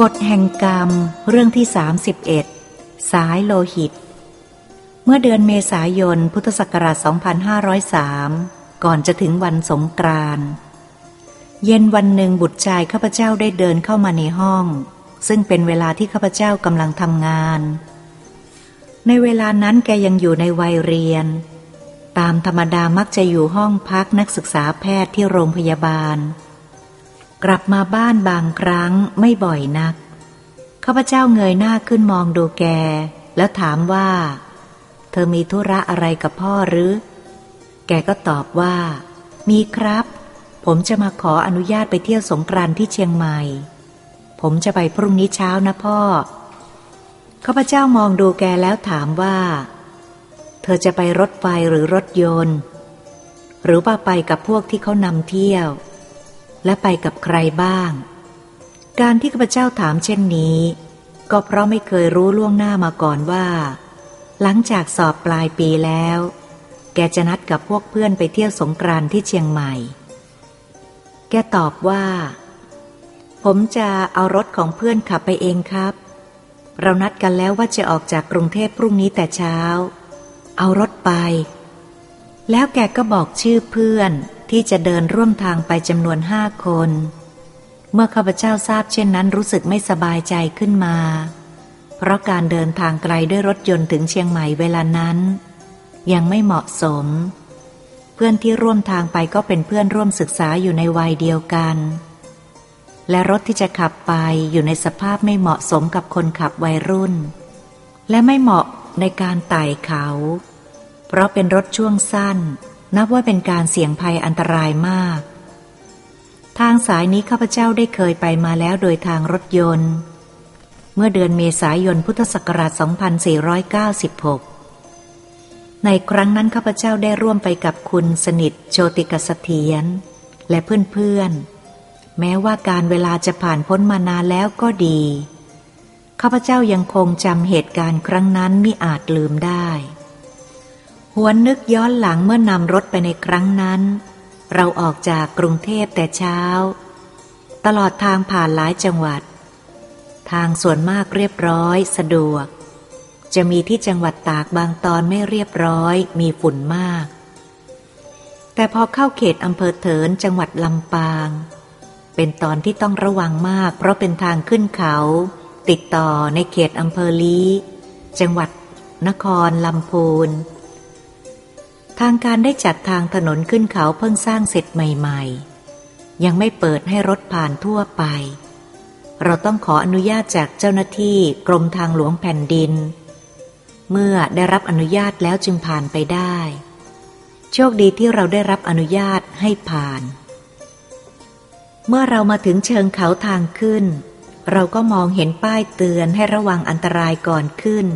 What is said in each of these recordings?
กฎแห่งกรรมเรื่องที่ 31 สายโลหิต เมื่อเดือนเมษายน พุทธศักราช 2503 ก่อนจะถึงวันสงกรานต์เย็นวันหนึ่งบุตรชายข้าพเจ้าได้เดินเข้ามาในห้อง ซึ่งเป็นเวลาที่ข้าพเจ้ากำลังทำงาน ในเวลานั้นแกยังอยู่ในวัยเรียน ตามธรรมดามักจะอยู่ห้องพักนักศึกษาแพทย์ที่โรงพยาบาล กลับมาบ้านบางครั้งไม่บ่อยนัก ข้าพเจ้าเงยหน้าขึ้นมองดูแก แล้วถามว่า เธอมีธุระอะไรกับพ่อหรือ แกก็ตอบว่า มีครับ ผมจะมาขออนุญาตไปเที่ยวสงกรานต์ที่เชียงใหม่ ผมจะไปพรุ่งนี้เช้านะพ่อ ข้าพเจ้ามองดูแกแล้วถามว่า เธอจะไปรถไฟหรือรถยนต์ หรือว่าไปกับพวกที่เขานำเที่ยว และไปกับใครบ้าง การที่ข้าพเจ้าถามเช่นนี้ ก็เพราะไม่เคยรู้ล่วงหน้ามาก่อนว่า หลังจากสอบปลายปีแล้ว แกจะนัดกับพวกเพื่อนไปเที่ยวสงกรานต์ที่เชียงใหม่ แกตอบว่า ผมจะเอารถของเพื่อนขับไปเองครับ เรานัดกันแล้วว่าจะออกจากกรุงเทพพรุ่งนี้แต่เช้า เอารถไป แล้วแกก็บอกชื่อเพื่อน ที่จะเดินร่วมทางไปจำนวนห้าคน เมื่อข้าพเจ้าทราบเช่นนั้นรู้สึกไม่สบายใจขึ้นมา เพราะการเดินทางไกลด้วยรถยนต์ถึงเชียงใหม่เวลานั้น ยังไม่เหมาะสม เพื่อนที่ร่วมทางไปก็เป็นเพื่อนร่วมศึกษาอยู่ในวัยเดียวกัน และรถที่จะขับไปอยู่ในสภาพไม่เหมาะสมกับคนขับวัยรุ่น และไม่เหมาะในการไต่เขา เพราะเป็นรถช่วงสั้น นับว่าเป็นการเสี่ยงภัยอันตรายมาก ทางสายนี้ข้าพเจ้าได้เคยไปมาแล้วโดยทางรถยนต์ เมื่อเดือนเมษายนพุทธศักราช 2496 ในครั้งนั้นข้าพเจ้าได้ร่วมไปกับคุณสนิทโชติกสเถียน และเพื่อนๆ แม้ว่าการเวลาจะผ่านพ้นมานานแล้วก็ดี ข้าพเจ้ายังคงจำเหตุการณ์ครั้งนั้นมิอาจลืมได้ หวนนึกย้อนหลังเมื่อนำรถไปในครั้งนั้น เราออกจากกรุงเทพแต่เช้า ตลอดทางผ่านหลายจังหวัด ทางส่วนมากเรียบร้อยสะดวก จะมีที่จังหวัดตากบางตอนไม่เรียบร้อยมีฝุ่นมาก แต่พอเข้าเขตอำเภอเถินจังหวัดลำปาง เป็นตอนที่ต้องระวังมาก เพราะเป็นทางขึ้นเขา ติดต่อในเขตอำเภอลี้ จังหวัดนครลำพูน ทางการได้จัดทางถนนขึ้นเขาเพิ่งสร้างเสร็จใหม่ๆ ยังไม่เปิดให้รถผ่านทั่วไป เราต้องขออนุญาตจากเจ้าหน้าที่กรมทางหลวงแผ่นดิน เมื่อได้รับอนุญาตแล้วจึงผ่านไปได้ โชคดีที่เราได้รับอนุญาตให้ผ่าน เมื่อเรามาถึงเชิงเขาทางขึ้น เราก็มองเห็นป้ายเตือนให้ระวังอันตรายก่อนขึ้น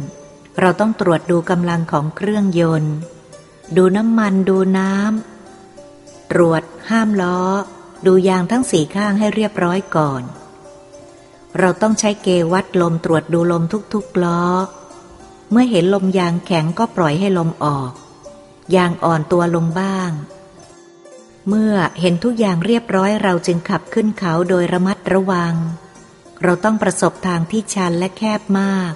เราต้องตรวจดูกำลังของเครื่องยนต์ ดูน้ำมันดูน้ำตรวจห้ามล้อ ดูยางทั้งสี่ข้างให้เรียบร้อยก่อน เราต้องใช้เกวัดลมตรวจดูลมทุกๆล้อ เมื่อเห็นลมยางแข็งก็ปล่อยให้ลมออก ยางอ่อนตัวลงบ้าง เมื่อเห็นทุกอย่างเรียบร้อยเราจึงขับขึ้นเขาโดยระมัดระวัง เราต้องประสบทางที่ชันและแคบมาก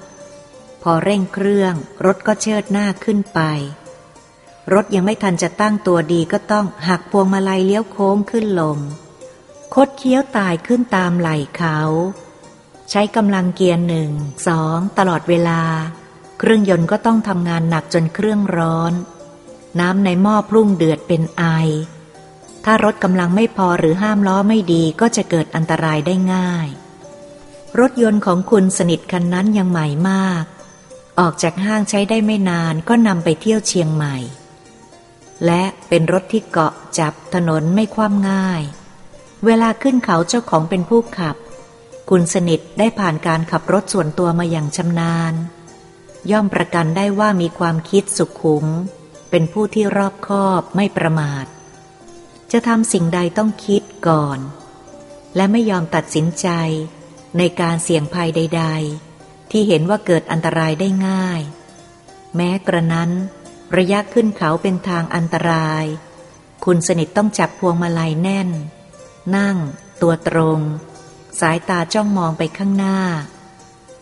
พอเร่งเครื่องรถก็เชิดหน้าขึ้นไป รถยังไม่ทันจะตั้งตัวดีก็ต้องหักพวงมาลัยเลี้ยวโค้งขึ้นลง คดเคี้ยวตายขึ้นตามไหล่เขา ใช้กำลังเกียร์หนึ่งสองตลอดเวลา เครื่องยนต์ก็ต้องทำงานหนักจนเครื่องร้อน น้ำในหม้อพุ่งเดือดเป็นไอ ถ้ารถกำลังไม่พอหรือห้ามล้อไม่ดีก็จะเกิดอันตรายได้ง่าย รถยนต์ของคุณสนิทคันนั้นยังใหม่มาก ออกจากห้างใช้ได้ไม่นานก็นำไปเที่ยวเชียงใหม่ และเป็นรถที่เกาะจับถนนไม่คว่ำง่าย เวลาขึ้นเขาเจ้าของเป็นผู้ขับ คุณสนิทได้ผ่านการขับรถส่วนตัวมาอย่างชำนาญ ย่อมประกันได้ว่ามีความคิดสุขุม เป็นผู้ที่รอบคอบไม่ประมาท จะทำสิ่งใดต้องคิดก่อน และไม่ยอมตัดสินใจ ในการเสี่ยงภัยใด ๆ ที่เห็นว่าเกิดอันตรายได้ง่าย แม้กระนั้น ระยะขึ้นเขาเป็นทางอันตราย คุณสนิทต้องจับพวงมาลัยแน่น นั่ง ตัวตรง สายตาจ้องมองไปข้างหน้า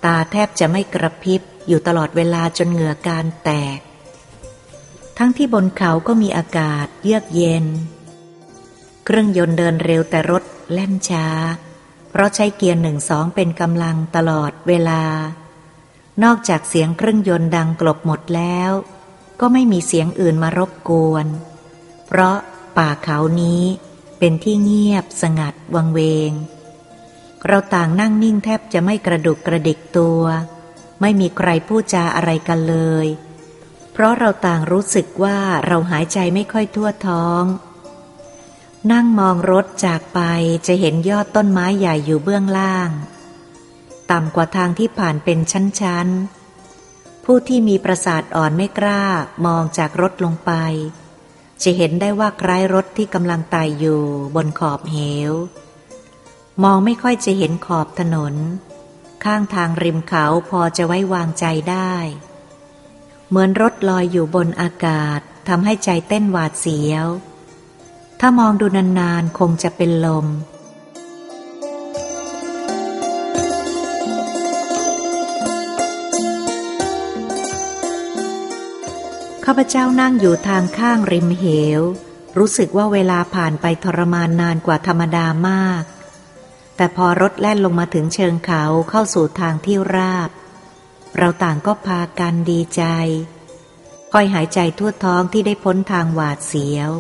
ตาแทบจะไม่กระพริบอยู่ตลอดเวลาจนเหงื่อการแตก ทั้งที่บนเขาก็มีอากาศเยือกเย็น เครื่องยนต์เดินเร็วแต่รถแล่นช้า เพราะใช้เกียร์หนึ่งสองเป็นกำลังตลอดเวลา นอกจากเสียงเครื่องยนต์ดังกลบหมดแล้ว ก็ไม่มีเสียงอื่นมารบกวน เพราะป่าเขานี้เป็นที่เงียบสงัดวังเวง เราต่างนั่งนิ่งแทบจะไม่กระดุกกระดิกตัว ไม่มีใครพูดจาอะไรกันเลย เพราะเราต่างรู้สึกว่าเราหายใจไม่ค่อยทั่วท้อง นั่งมองรถจากไปจะเห็นยอดต้นไม้ใหญ่อยู่เบื้องล่าง ต่ำกว่าทางที่ผ่านเป็นชั้นๆ ผู้ที่มีประสาทอ่อนไม่กล้ามองจากรถลงไป จะเห็นได้ว่าคล้ายรถที่กำลังไต่อยู่บนขอบเหว มองไม่ค่อยจะเห็นขอบถนน ข้างทางริมเขาพอจะไว้วางใจได้ เหมือนรถลอยอยู่บนอากาศทำให้ใจเต้นหวาดเสียว ถ้ามองดูนานๆ คงจะเป็นลม ข้าพเจ้านั่งอยู่ทางข้างริมเหว รู้สึกว่าเวลาผ่านไปทรมานนานกว่าธรรมดามาก แต่พอรถแล่นลงมาถึงเชิงเขาเข้าสู่ทางที่ราบ เราต่างก็พากันดีใจ คอยหายใจทั่วท้องที่ได้พ้นทางหวาดเสียว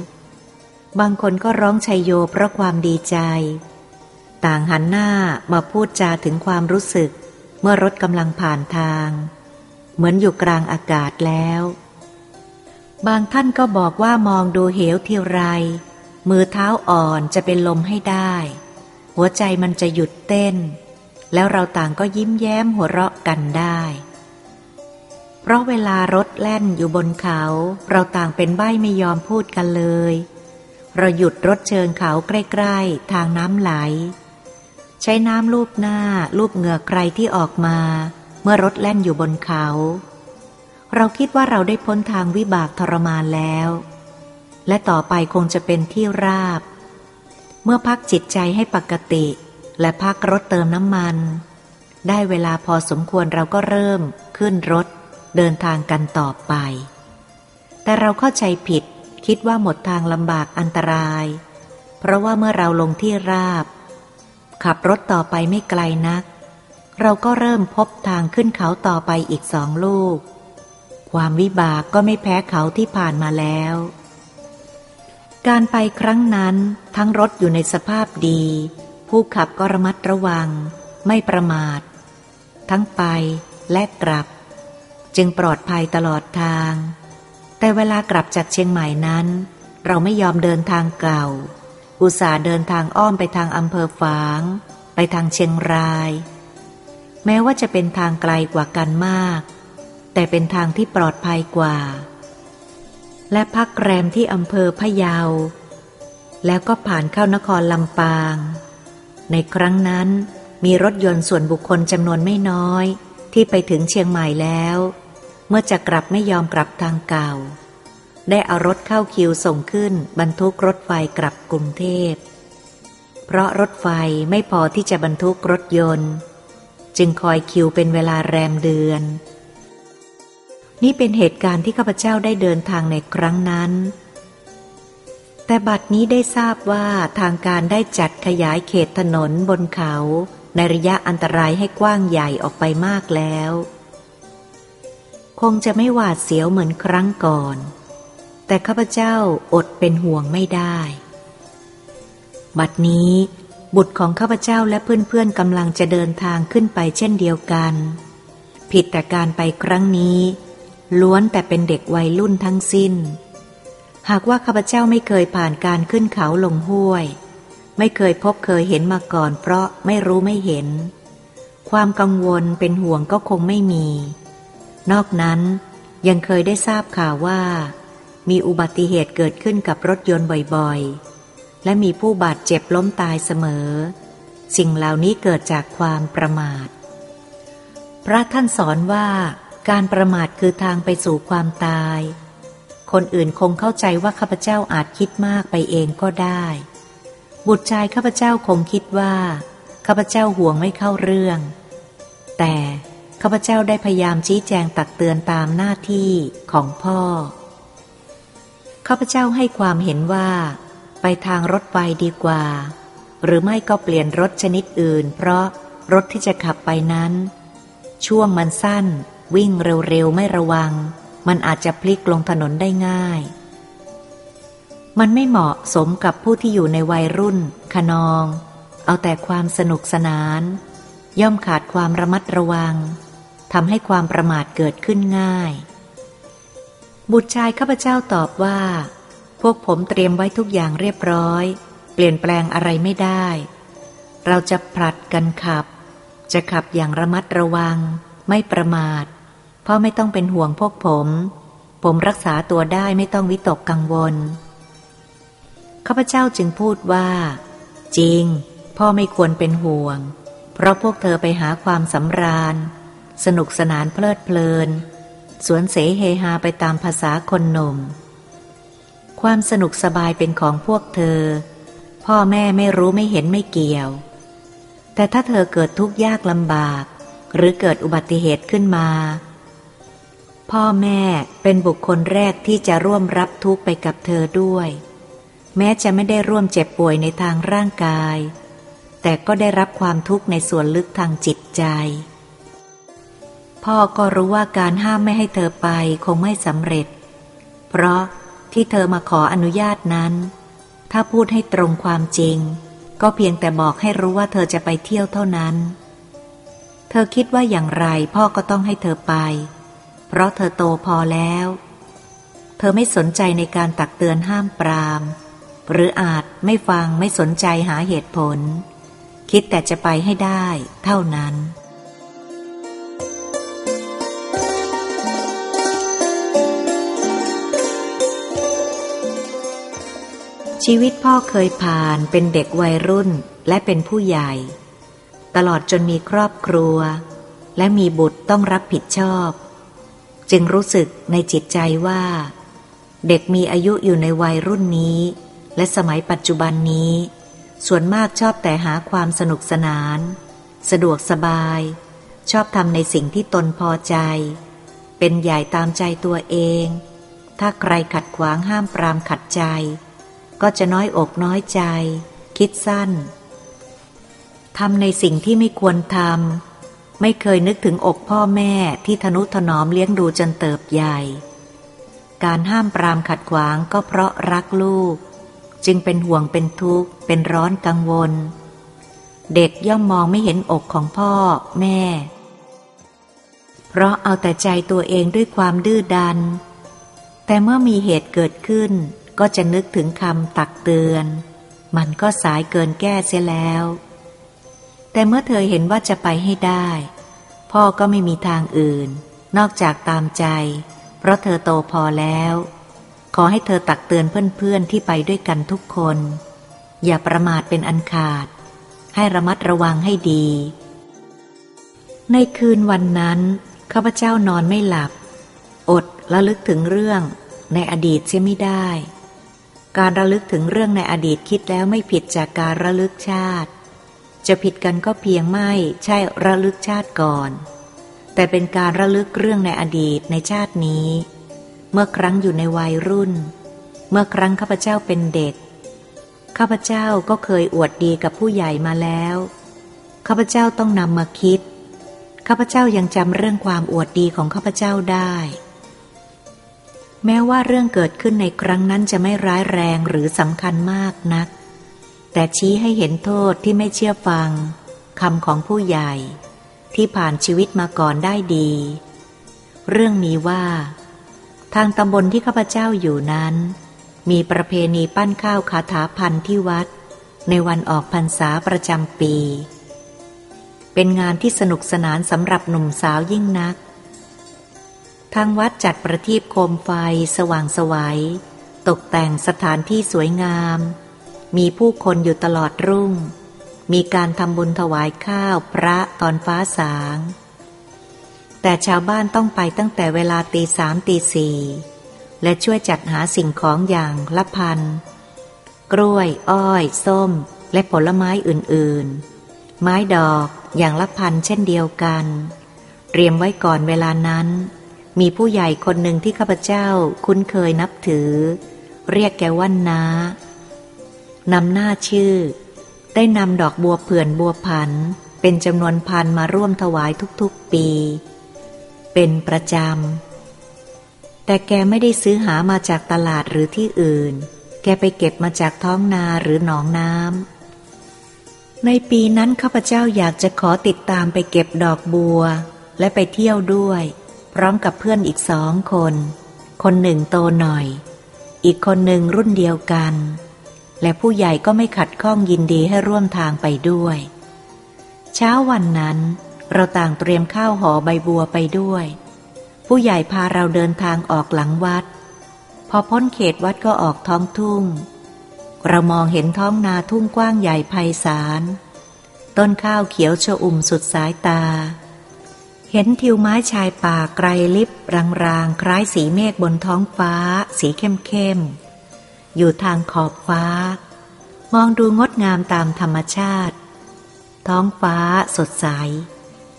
บางคนก็ร้องชัยโยเพราะความดีใจ ต่างหันหน้ามาพูดจาถึงความรู้สึก เมื่อรถกำลังผ่านทาง เหมือนอยู่กลางอากาศแล้ว บางท่านก็บอกว่ามองดูเหวทีไร มือเท้าอ่อนจะเป็นลมให้ได้ หัวใจมันจะหยุดเต้น แล้วเราต่างก็ยิ้มแย้มหัวเราะกันได้ เพราะเวลารถแล่นอยู่บนเขา เราต่างเป็นใบ้ไม่ยอมพูดกันเลย เราหยุดรถเชิงเขาใกล้ ๆ ทางน้ำไหล ใช้น้ำลูบหน้าลูบเหงื่อใครที่ออกมา เมื่อรถแล่นอยู่บนเขา เราคิดว่าเราได้พ้นทางวิบากทรมานแล้ว และต่อไปคงจะเป็นที่ราบ เมื่อพักจิตใจให้ปกติ และพักรถเติมน้ำมัน ได้เวลาพอสมควรเราก็เริ่มขึ้นรถ เดินทางกันต่อไป แต่เราเข้าใจผิด คิดว่าหมดทางลำบากอันตราย เพราะว่าเมื่อเราลงที่ราบ ขับรถต่อไปไม่ไกลนัก เราก็เริ่มพบทางขึ้นเขาต่อไปอีกสองลูก ความวิบากก็ไม่แพ้เขาที่ผ่านมาแล้ว การไปครั้งนั้นทั้งรถอยู่ในสภาพดี ผู้ขับก็ระมัดระวัง ไม่ประมาท ทั้งไปและกลับ จึงปลอดภัยตลอดทาง แต่เวลากลับจากเชียงใหม่นั้น เราไม่ยอมเดินทางเก่า อุตส่าห์เดินทางอ้อมไปทางอำเภอฝาง ไปทางเชียงราย แม้ว่าจะเป็นทางไกลกว่ากันมาก แต่เป็นทางที่ปลอดภัยกว่า และพักแรมที่อำเภอพะเยา แล้วก็ผ่านเข้านครลำปาง ในครั้งนั้นมีรถยนต์ส่วนบุคคลจำนวนไม่น้อย ที่ไปถึงเชียงใหม่แล้ว เมื่อจะกลับไม่ยอมกลับทางเก่า ได้เอารถเข้าคิวส่งขึ้นบรรทุกรถไฟกลับกรุงเทพ เพราะรถไฟไม่พอที่จะบรรทุกรถยนต์ จึงคอยคิวเป็นเวลาแรมเดือน นี่เป็นเหตุการณ์ที่ข้าพเจ้าได้เดินทางในครั้งนั้น แต่บัดนี้ได้ทราบว่าทางการได้จัดขยายเขตถนนบนเขา ในระยะอันตรายให้กว้างใหญ่ออกไปมากแล้ว คงจะไม่หวาดเสียวเหมือนครั้งก่อน แต่ข้าพเจ้าอดเป็นห่วงไม่ได้ บัดนี้บุตรของข้าพเจ้าและเพื่อนๆกำลังจะเดินทางขึ้นไปเช่นเดียวกัน ผิดแต่การไปครั้งนี้ ล้วนแต่เป็นเด็กวัยรุ่นทั้งสิ้น หากว่าข้าพเจ้าไม่เคยผ่านการขึ้นเขาลงห้วย ไม่เคยพบเคยเห็นมาก่อน เพราะไม่รู้ไม่เห็น ความกังวลเป็นห่วงก็คงไม่มี นอกนั้นยังเคยได้ทราบข่าวว่า มีอุบัติเหตุเกิดขึ้นกับรถยนต์บ่อยๆ และมีผู้บาดเจ็บล้มตายเสมอ สิ่งเหล่านี้เกิดจากความประมาท พระท่านสอนว่า การประมาทคือทางไปสู่ความตาย คนอื่นคงเข้าใจว่าข้าพเจ้าอาจคิดมากไปเองก็ได้ บุตรชายข้าพเจ้าคงคิดว่าข้าพเจ้าห่วงไม่เข้าเรื่อง แต่ข้าพเจ้าได้พยายามชี้แจงตักเตือนตามหน้าที่ของพ่อ ข้าพเจ้าให้ความเห็นว่า ไปทางรถไฟดีกว่า หรือไม่ก็เปลี่ยนรถชนิดอื่น เพราะรถที่จะขับไปนั้น ช่วงมันสั้น วิ่งเร็วๆไม่ระวัง มันอาจจะพลิกลงถนนได้ง่าย มันไม่เหมาะสมกับผู้ที่อยู่ในวัยรุ่น ขนอง เอาแต่ความสนุกสนาน ย่อมขาดความระมัดระวังทำให้ความประมาทเกิดขึ้นง่าย บุตรชายข้าพเจ้าตอบว่า พวกผมเตรียมไว้ทุกอย่างเรียบร้อย เปลี่ยนแปลงอะไรไม่ได้ เราจะผลัดกันขับ จะขับอย่างระมัดระวัง ไม่ประมาท พราะไม่ต้องเป็นห่วงพวกผม ผมรักษาตัวได้ไม่ต้องวิตกกังวล ข้าพเจ้าจึงพูดว่า จริง พ่อไม่ควรเป็นห่วง เพราะพวกเธอไปหาความสำราญ สนุกสนานเพลิดเพลิน สวนเสเฮฮาไปตามภาษาคนหนุ่ม ความสนุกสบายเป็นของพวกเธอ พ่อแม่ไม่รู้ไม่เห็นไม่เกี่ยว แต่ถ้าเธอเกิดทุกข์ยากลำบาก หรือเกิดอุบัติเหตุขึ้นมา พ่อแม่เป็นบุคคลแรกที่จะร่วมรับทุกข์ไปกับเธอด้วย แม้จะไม่ได้ร่วมเจ็บป่วยในทางร่างกาย แต่ก็ได้รับความทุกข์ในส่วนลึกทางจิตใจ พ่อก็รู้ว่าการห้ามไม่ให้เธอไปคงไม่สำเร็จ เพราะที่เธอมาขออนุญาตนั้น ถ้าพูดให้ตรงความจริง ก็เพียงแต่บอกให้รู้ว่าเธอจะไปเที่ยวเท่านั้น เธอคิดว่าอย่างไรพ่อก็ต้องให้เธอไป เพราะเธอโตพอแล้ว เธอไม่สนใจในการตักเตือนห้ามปราม หรืออาจไม่ฟังไม่สนใจหาเหตุผล คิดแต่จะไปให้ได้เท่านั้นชีวิตพ่อเคยผ่านเป็นเด็กวัยรุ่นและเป็นผู้ใหญ่ ตลอดจนมีครอบครัว และมีบุตรต้องรับผิดชอบ จึงรู้สึกในจิตใจว่า เด็กมีอายุอยู่ในวัยรุ่นนี้ และสมัยปัจจุบันนี้ ส่วนมากชอบแต่หาความสนุกสนาน สะดวกสบาย ชอบทำในสิ่งที่ตนพอใจ เป็นใหญ่ตามใจตัวเอง ถ้าใครขัดขวางห้ามปรามขัดใจ ก็จะน้อยอกน้อยใจ คิดสั้นทำในสิ่งที่ไม่ควรทำ ไม่เคยนึกถึงอกพ่อแม่ที่ทนุถนอมเลี้ยงดูจนเติบใหญ่ การห้ามปรามขัดขวางก็เพราะรักลูก จึงเป็นห่วงเป็นทุกข์ เป็นร้อนกังวล เด็กย่อมมองไม่เห็นอกของพ่อแม่ เพราะเอาแต่ใจตัวเองด้วยความดื้อดัน แต่เมื่อมีเหตุเกิดขึ้น ก็จะนึกถึงคำตักเตือน มันก็สายเกินแก้เสียแล้ว แต่เมื่อเธอเห็นว่าจะไปให้ได้ พ่อก็ไม่มีทางอื่น นอกจากตามใจ เพราะเธอโตพอแล้ว ขอให้เธอตักเตือนเพื่อนๆที่ไปด้วยกันทุกคน อย่าประมาทเป็นอันขาด ให้ระมัดระวังให้ดี ในคืนวันนั้นข้าพเจ้านอนไม่หลับ อดระลึกถึงเรื่องในอดีตเสียไม่ได้ การระลึกถึงเรื่องในอดีตคิดแล้วไม่ผิดจากการระลึกชาติ จะผิดกันก็เพียงไม่ใช่ระลึกชาติก่อน แต่เป็นการระลึกเรื่องในอดีตในชาตินี้ เมื่อครั้งอยู่ในวัยรุ่น เมื่อครั้งข้าพเจ้าเป็นเด็ก ข้าพเจ้าก็เคยอวดดีกับผู้ใหญ่มาแล้ว ข้าพเจ้าต้องนำมาคิด ข้าพเจ้ายังจำเรื่องความอวดดีของข้าพเจ้าได้ แม้ว่าเรื่องเกิดขึ้นในครั้งนั้นจะไม่ร้ายแรงหรือสำคัญมากนัก แต่ชี้ให้เห็นโทษที่ไม่เชื่อฟังคำของผู้ใหญ่ ที่ผ่านชีวิตมาก่อนได้ดี เรื่องมีว่า ทางตำบลที่ข้าพเจ้าอยู่นั้น มีประเพณีปั้นข้าวคาถาพันที่วัด ในวันออกพรรษาประจำปี เป็นงานที่สนุกสนานสำหรับหนุ่มสาวยิ่งนัก ทางวัดจัดประทีปโคมไฟสว่างสวยัยตกแต่งสถานที่สวยงาม มีผู้คนอยู่ตลอดรุ่ง มีการทำบุญถวายข้าวพระตอนฟ้าสาง แต่ชาวบ้านต้องไปตั้งแต่เวลาตีสามตีสี่และช่วยจัดหาสิ่งของอย่างละพัน กล้วย อ้อย ส้ม และผลไม้อื่นๆ ไม้ดอกอย่างละพันเช่นเดียวกัน เตรียมไว้ก่อนเวลานั้น มีผู้ใหญ่คนหนึ่งที่ข้าพเจ้าคุ้นเคยนับถือ เรียกแกว่าน้า นำหน้าชื่อ ได้นำดอกบัวเผื่อนบัวผัน เป็นจำนวนพันมาร่วมถวายทุกๆปี เป็นประจำ แต่แกไม่ได้ซื้อหามาจากตลาดหรือที่อื่น แกไปเก็บมาจากท้องนาหรือหนองน้ำ ในปีนั้นข้าพเจ้าอยากจะขอติดตามไปเก็บดอกบัว และไปเที่ยวด้วย พร้อมกับเพื่อนอีกสองคน คนหนึ่งโตหน่อย อีกคนหนึ่งรุ่นเดียวกัน และผู้ใหญ่ก็ไม่ขัดข้องยินดีให้ร่วมทางไปด้วย เช้าวันนั้น เราต่างเตรียมข้าวห่อใบบัวไปด้วย ผู้ใหญ่พาเราเดินทางออกหลังวัด พอพ้นเขตวัดก็ออกท้องทุ่ง เรามองเห็นท้องนาทุ่งกว้างใหญ่ไพศาล ต้นข้าวเขียวชอุ่มสุดสายตา เห็นทิวไม้ชายป่าไกลลิบรางๆคล้ายสีเมฆบนท้องฟ้า สีเข้มๆ อยู่ทางขอบฟ้า มองดูงดงามตามธรรมชาติ ท้องฟ้าสดใส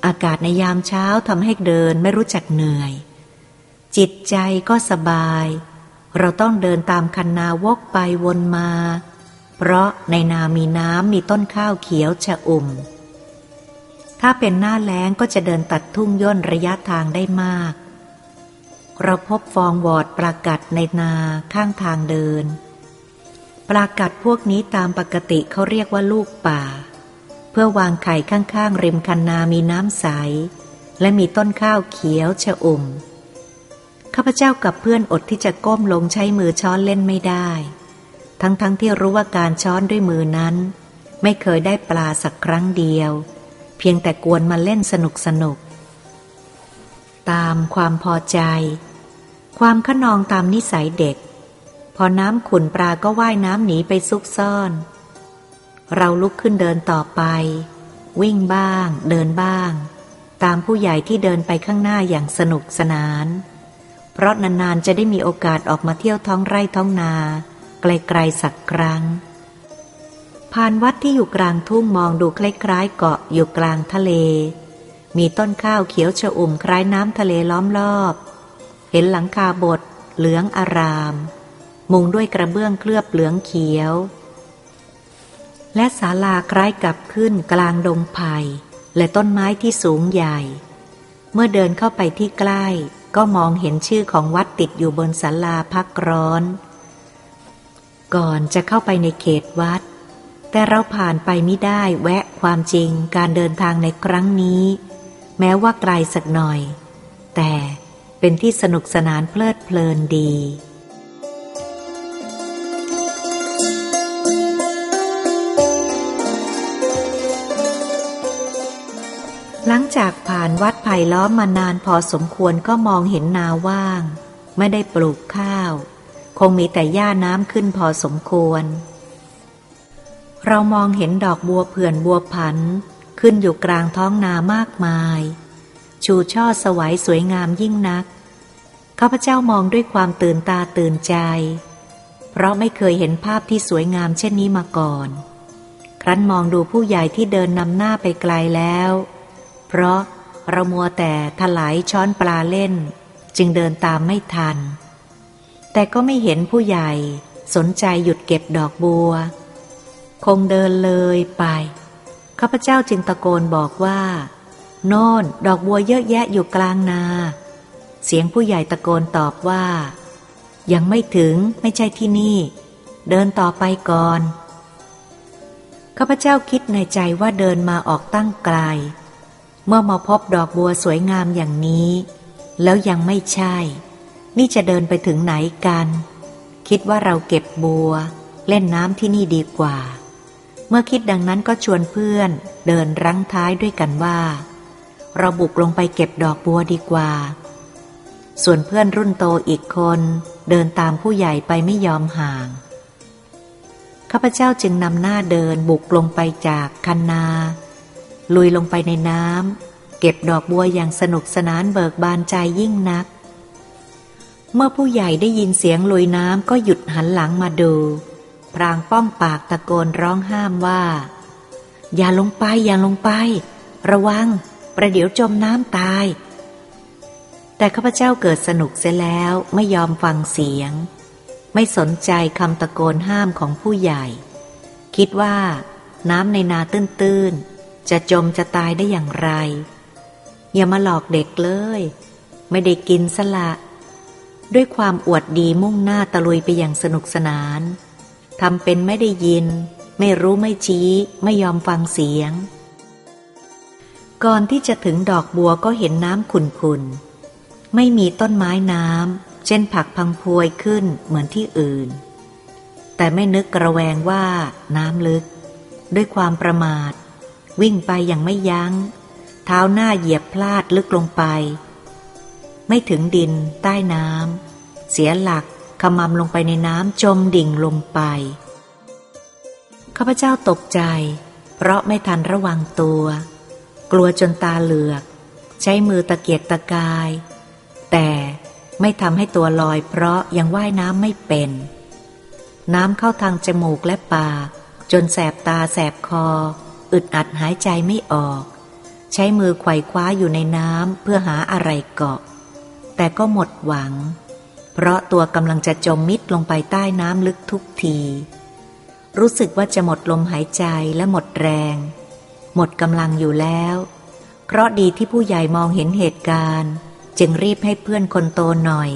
อากาศในยามเช้าทำให้เดินไม่รู้จักเหนื่อย จิตใจก็สบาย เราต้องเดินตามคันนาวกไปวนมา เพราะในนามีน้ำมีต้นข้าวเขียวชะอุ่ม ถ้าเป็นหน้าแล้งก็จะเดินตัดทุ่งย่นระยะทางได้มาก เราพบฟองวอดปลากัดในนาข้างทางเดิน ปลากัดพวกนี้ตามปกติเขาเรียกว่าลูกป่า เพื่อวางไข่ข้างๆ ริมคันนามีน้ำใส และมีต้นข้าวเขียวชะอุ่ม ข้าพเจ้ากับเพื่อนอดที่จะก้มลงใช้มือช้อนเล่นไม่ได้ ทั้งๆทที่รู้ว่าการช้อนด้วยมือนั้น ไม่เคยได้ปลาสักครั้งเดียว เพียงแต่กวนมาเล่นสนุกสนุกตามความพอใจ ความขนองตามนิสัยเด็ก พอน้ำขุนปลาก็ว่ายน้ำหนีไปซุกซ่อน เราลุกขึ้นเดินต่อไป วิ่งบ้าง เดินบ้าง ตามผู้ใหญ่ที่เดินไปข้างหน้าอย่างสนุกสนาน เพราะนานๆจะได้มีโอกาสออกมาเที่ยวท้องไร่ท้องนา ไกลๆสักครั้งผ่านวัดที่อยู่กลางทุ่งมองดูคล้ายๆเกาะอยู่กลางทะเล มีต้นข้าวเขียวชอุ่มคล้ายน้ำทะเลล้อมรอบ เห็นหลังคาบทเหลืองอาราม มุงด้วยกระเบื้องเคลือบเหลืองเขียว และศาลาคล้ายกับขึ้นกลางดงไผ่และต้นไม้ที่สูงใหญ่ เมื่อเดินเข้าไปที่ใกล้ ก็มองเห็นชื่อของวัดติดอยู่บนศาลาพักร้อน ก่อนจะเข้าไปในเขตวัด แต่เราผ่านไปไม่ได้แวะความจริงการเดินทางในครั้งนี้ แม้ว่าไกลสักหน่อย แต่ เป็นที่สนุกสนานเพลิดเพลินดี หลังจากผ่านวัดไผ่ล้อมมานานพอสมควรก็มองเห็นนาว่าง ไม่ได้ปลูกข้าว คงมีแต่หญ้าน้ำขึ้นพอสมควร เรามองเห็นดอกบัวเผื่อนบัวผัน ขึ้นอยู่กลางท้องนามากมาย ชูช่อสวยสวยงามยิ่งนัก ข้าพเจ้ามองด้วยความตื่นตาตื่นใจ เพราะไม่เคยเห็นภาพที่สวยงามเช่นนี้มาก่อน ครั้นมองดูผู้ใหญ่ที่เดินนำหน้าไปไกลแล้ว เพราะเรามัวแต่ถลายช้อนปลาเล่น จึงเดินตามไม่ทัน แต่ก็ไม่เห็นผู้ใหญ่สนใจหยุดเก็บดอกบัว คงเดินเลยไป ข้าพเจ้าจึงตะโกนบอกว่า โน่นดอกบัวเยอะแยะอยู่กลางนา เสียงผู้ใหญ่ตะโกนตอบว่า ยังไม่ถึงไม่ใช่ที่นี่ เดินต่อไปก่อนข้าพเจ้าคิดในใจว่าเดินมาออกตั้งไกล เมื่อมาพบดอกบัวสวยงามอย่างนี้ แล้วยังไม่ใช่ นี่จะเดินไปถึงไหนกัน คิดว่าเราเก็บบัว เล่นน้ำที่นี่ดีกว่า เมื่อคิดดังนั้นก็ชวนเพื่อน เดินรั้งท้ายด้วยกันว่า เราบุกลงไปเก็บดอกบัวดีกว่า ส่วนเพื่อนรุ่นโตอีกคนเดินตามผู้ใหญ่ไปไม่ยอมห่าง ข้าพเจ้าจึงนำหน้าเดินบุกลงไปจากคันนา ลุยลงไปในน้ำเก็บดอกบัวอย่างสนุกสนานเบิกบานใจยิ่งนัก เมื่อผู้ใหญ่ได้ยินเสียงลุยน้ำก็หยุดหันหลังมาดู พรางป้อมปากตะโกนร้องห้ามว่า อย่าลงไปอย่าลงไป ระวัง ประเดี๋ยวจมน้ำตาย แต่ข้าพเจ้าเกิดสนุกเสียแล้วไม่ยอมฟังเสียง ไม่สนใจคำตะโกนห้ามของผู้ใหญ่ คิดว่า น้ำในนาตื้นๆ จะจมจะตายได้อย่างไร อย่ามาหลอกเด็กเลย ไม่ได้กินสละ ด้วยความอวดดีมุ่งหน้าตะลุยไปอย่างสนุกสนานทำเป็นไม่ได้ยิน ไม่รู้ไม่ชี้ ไม่ยอมฟังเสียง ก่อนที่จะถึงดอกบัวก็เห็นน้ำขุ่นๆ ไม่มีต้นไม้น้ำ เช่นผักพังพวยขึ้นเหมือนที่อื่น แต่ไม่นึกกระแวงว่าน้ำลึก ด้วยความประมาท วิ่งไปอย่างไม่ยัง้ง เท้าหน้าเหยียบพลาดลึกลงไป ไม่ถึงดินใต้น้ำ เสียหลักขมำลงไปในน้ำจมดิ่งลงไป ข้าพเจ้าตกใจ เพราะไม่ทันระวังตัว กลัวจนตาเหลือก ใช้มือตะเกียกตะกาย แต่ไม่ทำให้ตัวลอยเพราะยังว่ายน้ำไม่เป็น น้ำเข้าทางจมูกและปาก จนแสบตาแสบคอ อึดอัดหายใจไม่ออก ใช้มือไขว่คว้าอยู่ในน้ำเพื่อหาอะไรเกาะ แต่ก็หมดหวัง เพราะตัวกำลังจะจมมิดลงไปใต้น้ำลึกทุกที รู้สึกว่าจะหมดลมหายใจและหมดแรง หมดกำลังอยู่แล้ว เพราะดีที่ผู้ใหญ่มองเห็นเหตุการณ์ จึงรีบให้เพื่อนคนโตหน่อย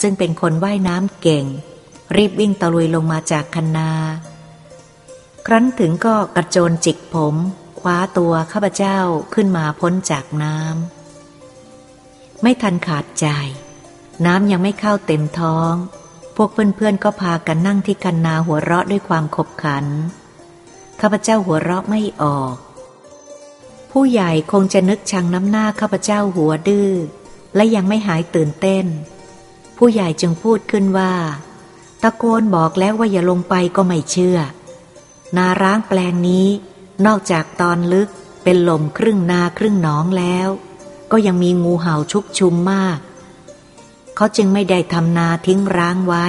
ซึ่งเป็นคนว่ายน้ำเก่ง รีบวิ่งตะลุยลงมาจากคันนา ครั้นถึงก็กระโจนจิกผม คว้าตัวข้าพเจ้าขึ้นมาพ้นจากน้ำไม่ทันขาดใจ น้ำยังไม่เข้าเต็มท้อง พวกเพื่อนๆก็พากันนั่งที่กันนาหัวเราะด้วยความขบขันข้าพเจ้าหัวเราะไม่ออก ผู้ใหญ่คงจะนึกชังน้ำหน้าข้าพเจ้าหัวดื้อ และยังไม่หายตื่นเต้น ผู้ใหญ่จึงพูดขึ้นว่า ตะโกนบอกแล้วว่าอย่าลงไปก็ไม่เชื่อ นาร้างแปลงนี้ นอกจากตอนลึกเป็นลมครึ่งนาครึ่งหนองแล้ว ก็ยังมีงูเห่าชุกชุมมาก เขาจึงไม่ได้ทำนาทิ้งร้างไว้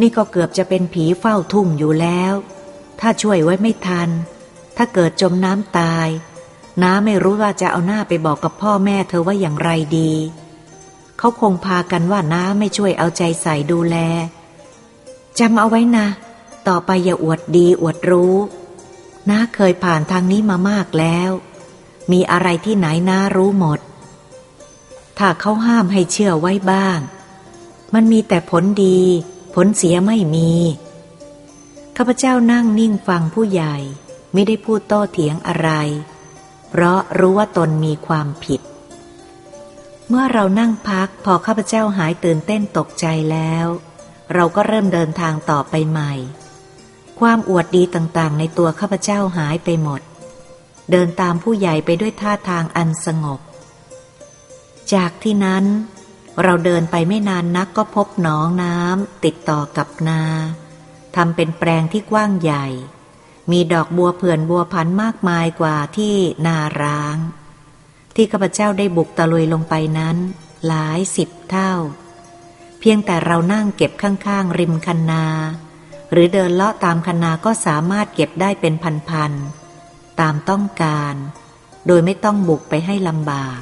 นี่ก็เกือบจะเป็นผีเฝ้าทุ่งอยู่แล้ว ถ้าช่วยไว้ไม่ทัน ถ้าเกิดจมน้ำตาย น้าไม่รู้ว่าจะเอาหน้าไปบอกกับพ่อแม่เธอว่าอย่างไรดี เขาคงพากันว่าน้าไม่ช่วยเอาใจใส่ดูแลจำเอาไว้นะ ต่อไปอย่าอวดดีอวดรู้ น้าเคยผ่านทางนี้มามากแล้ว มีอะไรที่ไหนน้ารู้หมด ถ้าเขาห้ามให้เชื่อไว้บ้าง มันมีแต่ผลดี ผลเสียไม่มี ข้าพเจ้านั่งนิ่งฟังผู้ใหญ่ ไม่ได้พูดโต้เถียงอะไร เพราะรู้ว่าตนมีความผิด เมื่อเรานั่งพักพอข้าพเจ้าหายตื่นเต้นตกใจแล้ว เราก็เริ่มเดินทางต่อไปใหม่ ความอวดดีต่างๆ ในตัวข้าพเจ้าหายไปหมด เดินตามผู้ใหญ่ไปด้วยท่าทางอันสงบ จากที่นั้นเราเดินไปไม่นานนักก็พบหนองน้ำติดต่อกับนาทำเป็นแปลงที่กว้างใหญ่ มีดอกบัวเผื่อนบัวพันมากมายกว่าที่นาร้าง ที่ข้าพเจ้าได้บุกตะลุยลงไปนั้น หลายสิบเท่า เพียงแต่เรานั่งเก็บข้างๆ ริมคันนา หรือเดินเลาะตามคันนาก็สามารถเก็บได้เป็นพันๆตามต้องการ โดยไม่ต้องบุกไปให้ลำบาก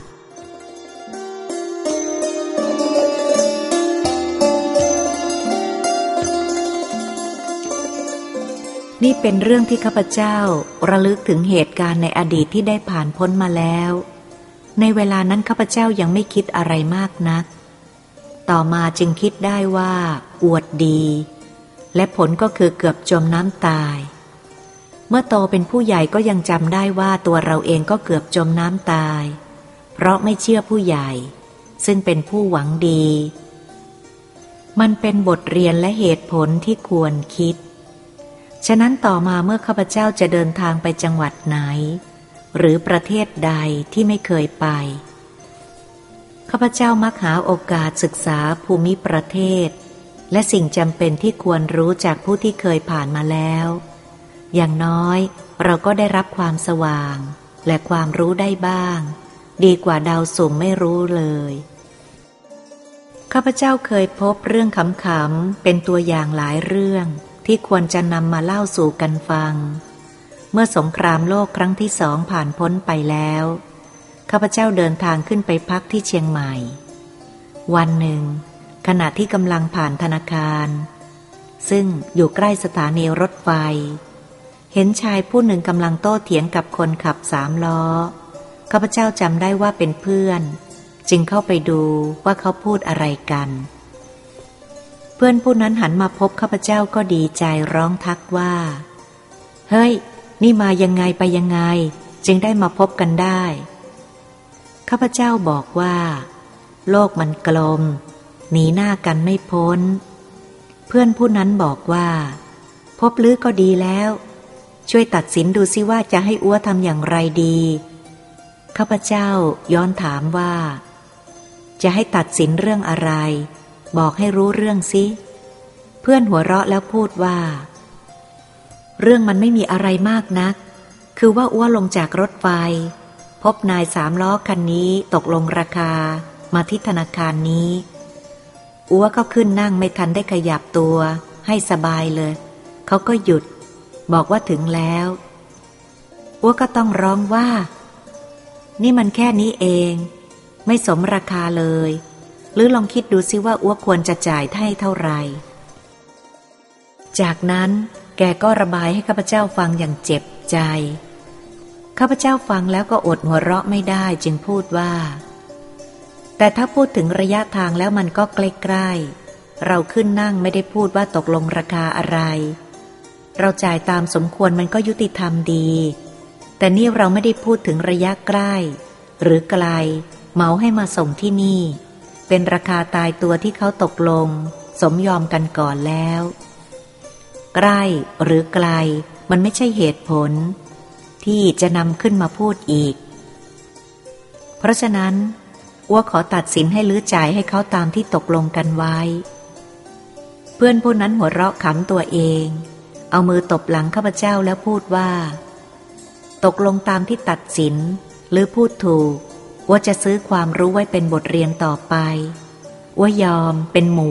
นี่เป็นเรื่องที่ข้าพเจ้าระลึกถึงเหตุการณ์ในอดีตที่ได้ผ่านพ้นมาแล้ว ในเวลานั้นข้าพเจ้ายังไม่คิดอะไรมากนัก ต่อมาจึงคิดได้ว่า อวดดี และผลก็คือเกือบจมน้ำตาย เมื่อโตเป็นผู้ใหญ่ก็ยังจำได้ว่าตัวเราเองก็เกือบจมน้ำตาย เพราะไม่เชื่อผู้ใหญ่ ซึ่งเป็นผู้หวังดี มันเป็นบทเรียนและเหตุผลที่ควรคิด ฉะนั้นต่อมาเมื่อข้าพเจ้าจะเดินทางไปจังหวัดไหน หรือประเทศใดที่ไม่เคยไป ข้าพเจ้ามักหาโอกาสศึกษาภูมิประเทศ และสิ่งจำเป็นที่ควรรู้จากผู้ที่เคยผ่านมาแล้ว อย่างน้อยเราก็ได้รับความสว่าง และความรู้ได้บ้าง ดีกว่าดาวสุ่มไม่รู้เลยข้าพเจ้าเคยพบเรื่องขำๆเป็นตัวอย่างหลายเรื่อง ที่ควรจะนำมาเล่าสู่กันฟัง เมื่อสงครามโลกครั้งที่สองผ่านพ้นไปแล้ว ข้าพเจ้าเดินทางขึ้นไปพักที่เชียงใหม่ วันหนึ่ง ขณะที่กำลังผ่านธนาคาร ซึ่งอยู่ใกล้สถานีรถไฟ เห็นชายผู้หนึ่งกำลังโต้เถียงกับคนขับสามล้อ ข้าพเจ้าจำได้ว่าเป็นเพื่อน จึงเข้าไปดูว่าเขาพูดอะไรกัน เพื่อนผู้นั้นหันมาพบข้าพเจ้าก็ดีใจร้องทักว่า เฮ้ย นี่มายังไงไปยังไง จึงได้มาพบกันได้ ข้าพเจ้าบอกว่า โลกมันกลม หนีหน้ากันไม่พ้น เพื่อนผู้นั้นบอกว่า พบลือก็ดีแล้ว ช่วยตัดสินดูซิว่าจะให้อ้วทำอย่างไรดี ข้าพเจ้าย้อนถามว่า จะให้ตัดสินเรื่องอะไร บอกให้รู้เรื่องซิเพื่อนหัวเราะแล้วพูดว่า เรื่องมันไม่มีอะไรมากนัก คือว่าอ้วลงจากรถไฟ พบนายสามล้อคันนี้ตกลงราคา มาที่ธนาคารนี้ อ้วก็ขึ้นนั่งไม่ทันได้ขยับตัว ให้สบายเลย เขาก็หยุด บอกว่าถึงแล้วอ้วก็ต้องร้องว่า นี่มันแค่นี้เอง ไม่สมราคาเลย หรือลองคิดดูซิว่าอ้วควรจะจ่ายให้เท่าไหร่ จากนั้นแกก็ระบายให้ข้าพเจ้าฟังอย่างเจ็บใจ ข้าพเจ้าฟังแล้วก็อดหัวเราะไม่ได้จึงพูดว่า แต่ถ้าพูดถึงระยะทางแล้วมันก็ใกล้ๆ เราขึ้นนั่งไม่ได้พูดว่าตกลงราคาอะไร เราจ่ายตามสมควรมันก็ยุติธรรมดี แต่นี่เราไม่ได้พูดถึงระยะใกล้ หรือไกล เมาให้มาส่งที่นี่ เป็นราคาตายตัวที่เขาตกลง สมยอมกันก่อนแล้ว ใกล้หรือไกลมันไม่ใช่เหตุผล ที่จะนำขึ้นมาพูดอีก เพราะฉะนั้นอ้วขอตัดสินให้ลื้อจ่ายให้เขาตามที่ตกลงกันไว้ เพื่อนผู้นั้นหัวเราะขำตัวเอง เอามือตบหลังข้าพเจ้าแล้วพูดว่า ตกลงตามที่ตัดสิน หรือพูดถูก ว่าจะซื้อความรู้ไว้เป็นบทเรียนต่อไป ว่ายอมเป็นหมู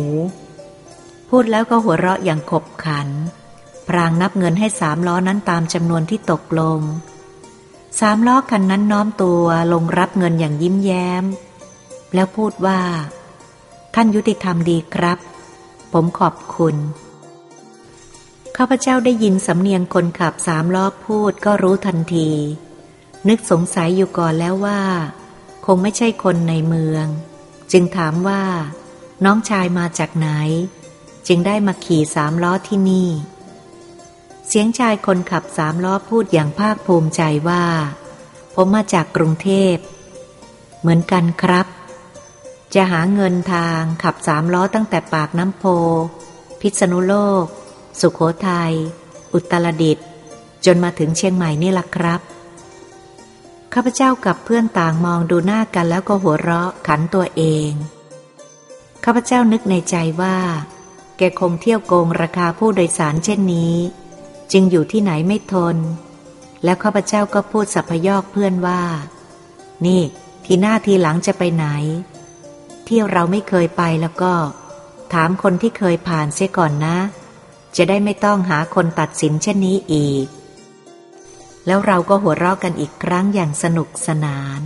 พูดแล้วก็หัวเราะอย่างขบขัน พรางนับเงินให้สามล้อนั้นตามจำนวนที่ตกลง สามล้อคันนั้นน้อมตัวลงรับเงินอย่างยิ้มแย้ม แล้วพูดว่า ท่านยุติธรรมดีครับ ผมขอบคุณข้าพเจ้าได้ยินสำเนียงคนขับสามล้อพูดก็รู้ทันที นึกสงสัยอยู่ก่อนแล้วว่า คงไม่ใช่คนในเมือง จึงถามว่า น้องชายมาจากไหน จึงได้มาขี่สามล้อที่นี่ เสียงชายคนขับสามล้อพูดอย่างภาคภูมิใจว่า ผมมาจากกรุงเทพ เหมือนกันครับ จะหาเงินทางขับสามล้อตั้งแต่ปากน้ำโพ พิษณุโลก สุขโขทยัยอุตรดิตถ์จนมาถึงเชียงใหม่นี่ล่ะครับ ข้าพเจ้ากับเพื่อนต่างมองดูหน้ากันแล้วก็หัวเราะขันตัวเอง ข้าพเจ้านึกในใจว่า แกคงเที่ยวโกงราคาผู้โดยสารเช่นนี้ จึงอยู่ที่ไหนไม่ทน แล้วข้าพเจ้าก็พูดสัพยอกเพื่อนว่า นี่ ทีหน้าทีหลังจะไปไหนเที่ยวเราไม่เคยไปแล้วก็ ถามคนที่เคยผ่านเสียก่อนนะ จะได้ไม่ต้องหาคนตัดสินเช่นนี้อีก แล้วเราก็หัวเราะกันอีกครั้งอย่างสนุกสนาน